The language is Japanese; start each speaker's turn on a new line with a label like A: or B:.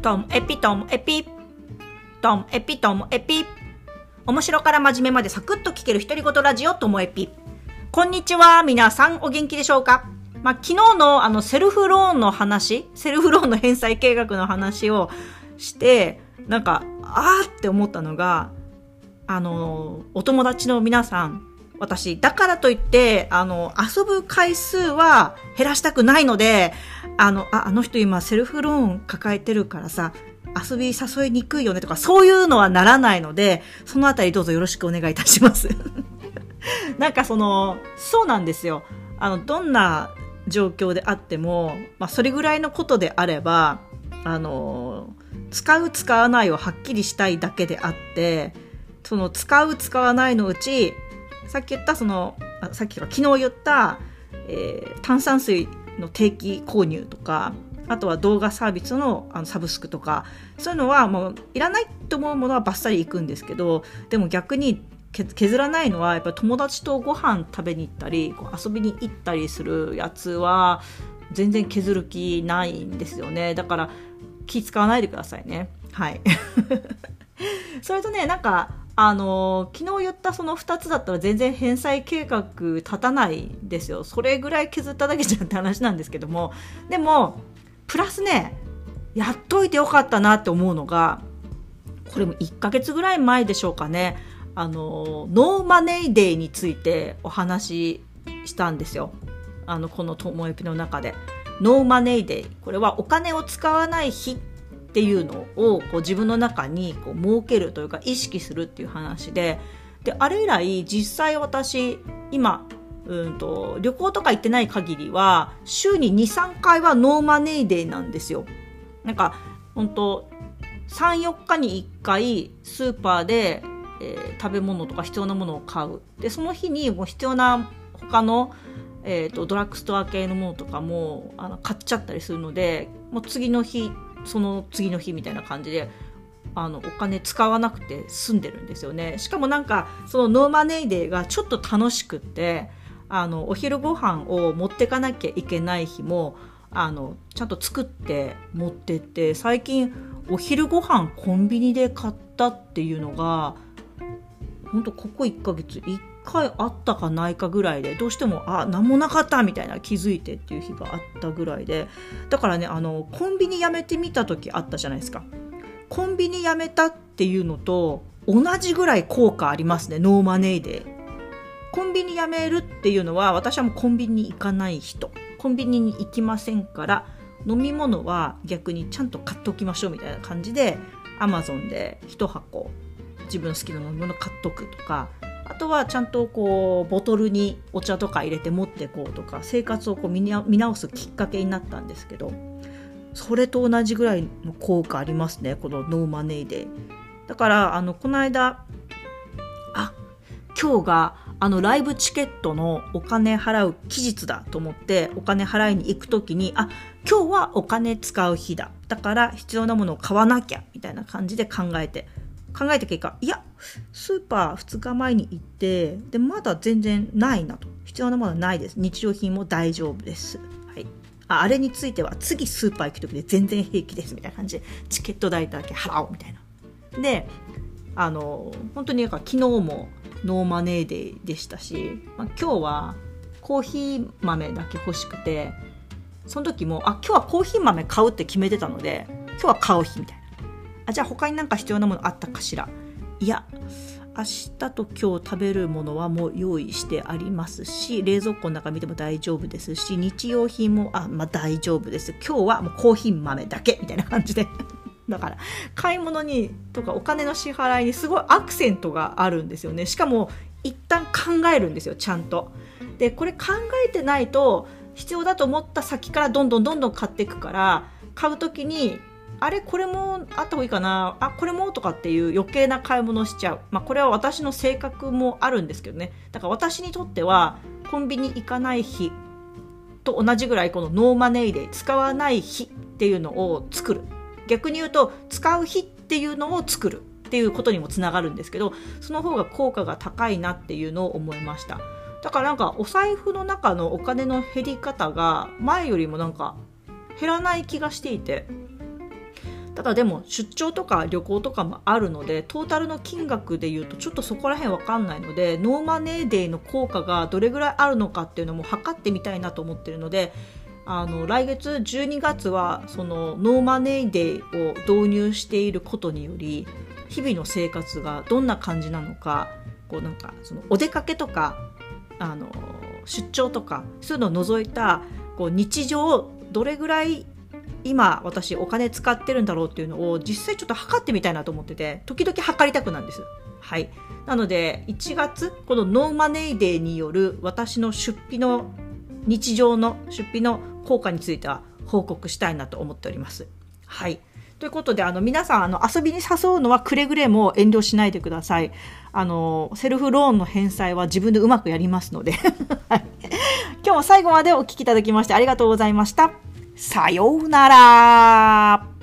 A: トムエピトムエピトムエピトムエピ。面白から真面目までサクッと聞ける独り言ラジオともエピ。こんにちは皆さんお元気でしょうか？まあ、昨日のあのセルフローンの話セルフローンの返済計画の話をしてなんかあーって思ったのがあのお友達の皆さん私、だからといって、あの、遊ぶ回数は減らしたくないので、あの、あ、あの人今セルフローン抱えてるからさ、遊び誘いにくいよねとか、そういうのはならないので、そのあたりどうぞよろしくお願いいたします。なんかその、そうなんですよ。あの、どんな状況であっても、まあ、それぐらいのことであれば、あの、使う使わないをはっきりしたいだけであって、その使う使わないのうち、さっき言ったそのあさっきか昨日言った、えー、炭酸水の定期購入とかあとは動画サービスのあのサブスクとかそういうのはもういらないと思うものはバッサリいくんですけどでも逆に削らないのはやっぱり友達とご飯食べに行ったりこう遊びに行ったりするやつは全然削る気ないんですよね。だから気使わないでくださいね。はい。それとねなんかあの昨日言ったその2つだったら全然返済計画立たないですよ。それぐらい削っただけじゃんって話なんですけども。でもプラスねやっといてよかったなって思うのがこれも1ヶ月ぐらい前でしょうかね。あのノーマネーデーについてお話ししたんですよ。あのこのともえぴの中で。ノーマネーデーこれはお金を使わない日っっていうのをこう自分の中にこう設けるというか意識するっていう話でであれ以来実際私今うんと旅行とか行ってない限りは週に23回はノーマネーデーなんですよ。なんか本当34日に1回スーパーで、えー、食べ物とか必要なものを買うでその日にもう必要な他の、えーとドラッグストア系のものとかもあの買っちゃったりするのでもう次の日その次の日みたいな感じであのお金使わなくて済んでるんですよね。しかもなんかそのノーマネーデーがちょっと楽しくってあのお昼ご飯を持ってかなきゃいけない日もあのちゃんと作って持ってって最近お昼ご飯コンビニで買ったっていうのが本当ここ1ヶ月1回あったかないかぐらいでどうしてもあ何もなかったみたいな気づいてっていう日があったぐらいでだからねあのコンビニ辞めてみた時あったじゃないですか。コンビニ辞めたっていうのと同じぐらい効果ありますねノーマネーで。コンビニ辞めるっていうのは私はもうコンビニに行かない人。コンビニに行きませんから飲み物は逆にちゃんと買っておきましょうみたいな感じでアマゾンで1箱自分の好きな飲み物買っとくとかあとはちゃんとこうボトルにお茶とか入れて持ってこうとか生活をこう見直すきっかけになったんですけどそれと同じぐらいの効果ありますねこのノーマネーで。だからあのこの間あ今日があのライブチケットのお金払う期日だと思ってお金払いに行く時にあ今日はお金使う日だ。だから必要なものを買わなきゃみたいな感じで考えて考えた結果いやスーパー2日前に行ってでまだ全然ないなと。必要なものはないです。日用品も大丈夫です、はい、ああれについては次スーパー行く時で全然平気ですみたいな感じでチケット代だけ払おうみたいな。であの本当になんか昨日もノーマネーデーでしたし、まあ、今日はコーヒー豆だけ欲しくてその時もあ今日はコーヒー豆買うって決めてたので今日は買う日みたいな。あじゃあ他になんか必要なものあったかしら？いや明日と今日食べるものはもう用意してありますし冷蔵庫の中見ても大丈夫ですし日用品もあ、まあ、大丈夫です。今日はもうコーヒー豆だけみたいな感じで。だから買い物にとかお金の支払いにすごいアクセントがあるんですよね。しかも一旦考えるんですよちゃんと。でこれ考えてないと必要だと思った先からどんどんどんどん買っていくから買う時にあれこれもあった方がいいかな。あこれもとかっていう余計な買い物しちゃう、まあ、これは私の性格もあるんですけどね。だから私にとってはコンビニ行かない日と同じぐらいこのノーマネーで使わない日っていうのを作る。逆に言うと使う日っていうのを作る。っていうことにもつながるんですけどその方が効果が高いなっていうのを思いました。だからなんかお財布の中のお金の減り方が前よりもなんか減らない気がしていて。ただでも出張とか旅行とかもあるのでトータルの金額で言うとちょっとそこら辺わかんないのでノーマネーデーの効果がどれぐらいあるのかっていうのも測ってみたいなと思ってるのであの来月12月はそのノーマネーデーを導入していることにより日々の生活がどんな感じなのかこうなんかそのお出かけとかあの出張とかそういうのを除いたこう日常どれぐらい今私お金使ってるんだろうっていうのを実際ちょっと測ってみたいなと思ってて時々測りたくなんです。はい。なので1月このノーマネーデーによる私の出費の日常の出費の効果については報告したいなと思っております。はい。ということで、あの、皆さん、あの、遊びに誘うのはくれぐれも遠慮しないでください。あの、セルフローンの返済は自分でうまくやりますので。はい。今日も最後までお聴きいただきましてありがとうございました。さようなら。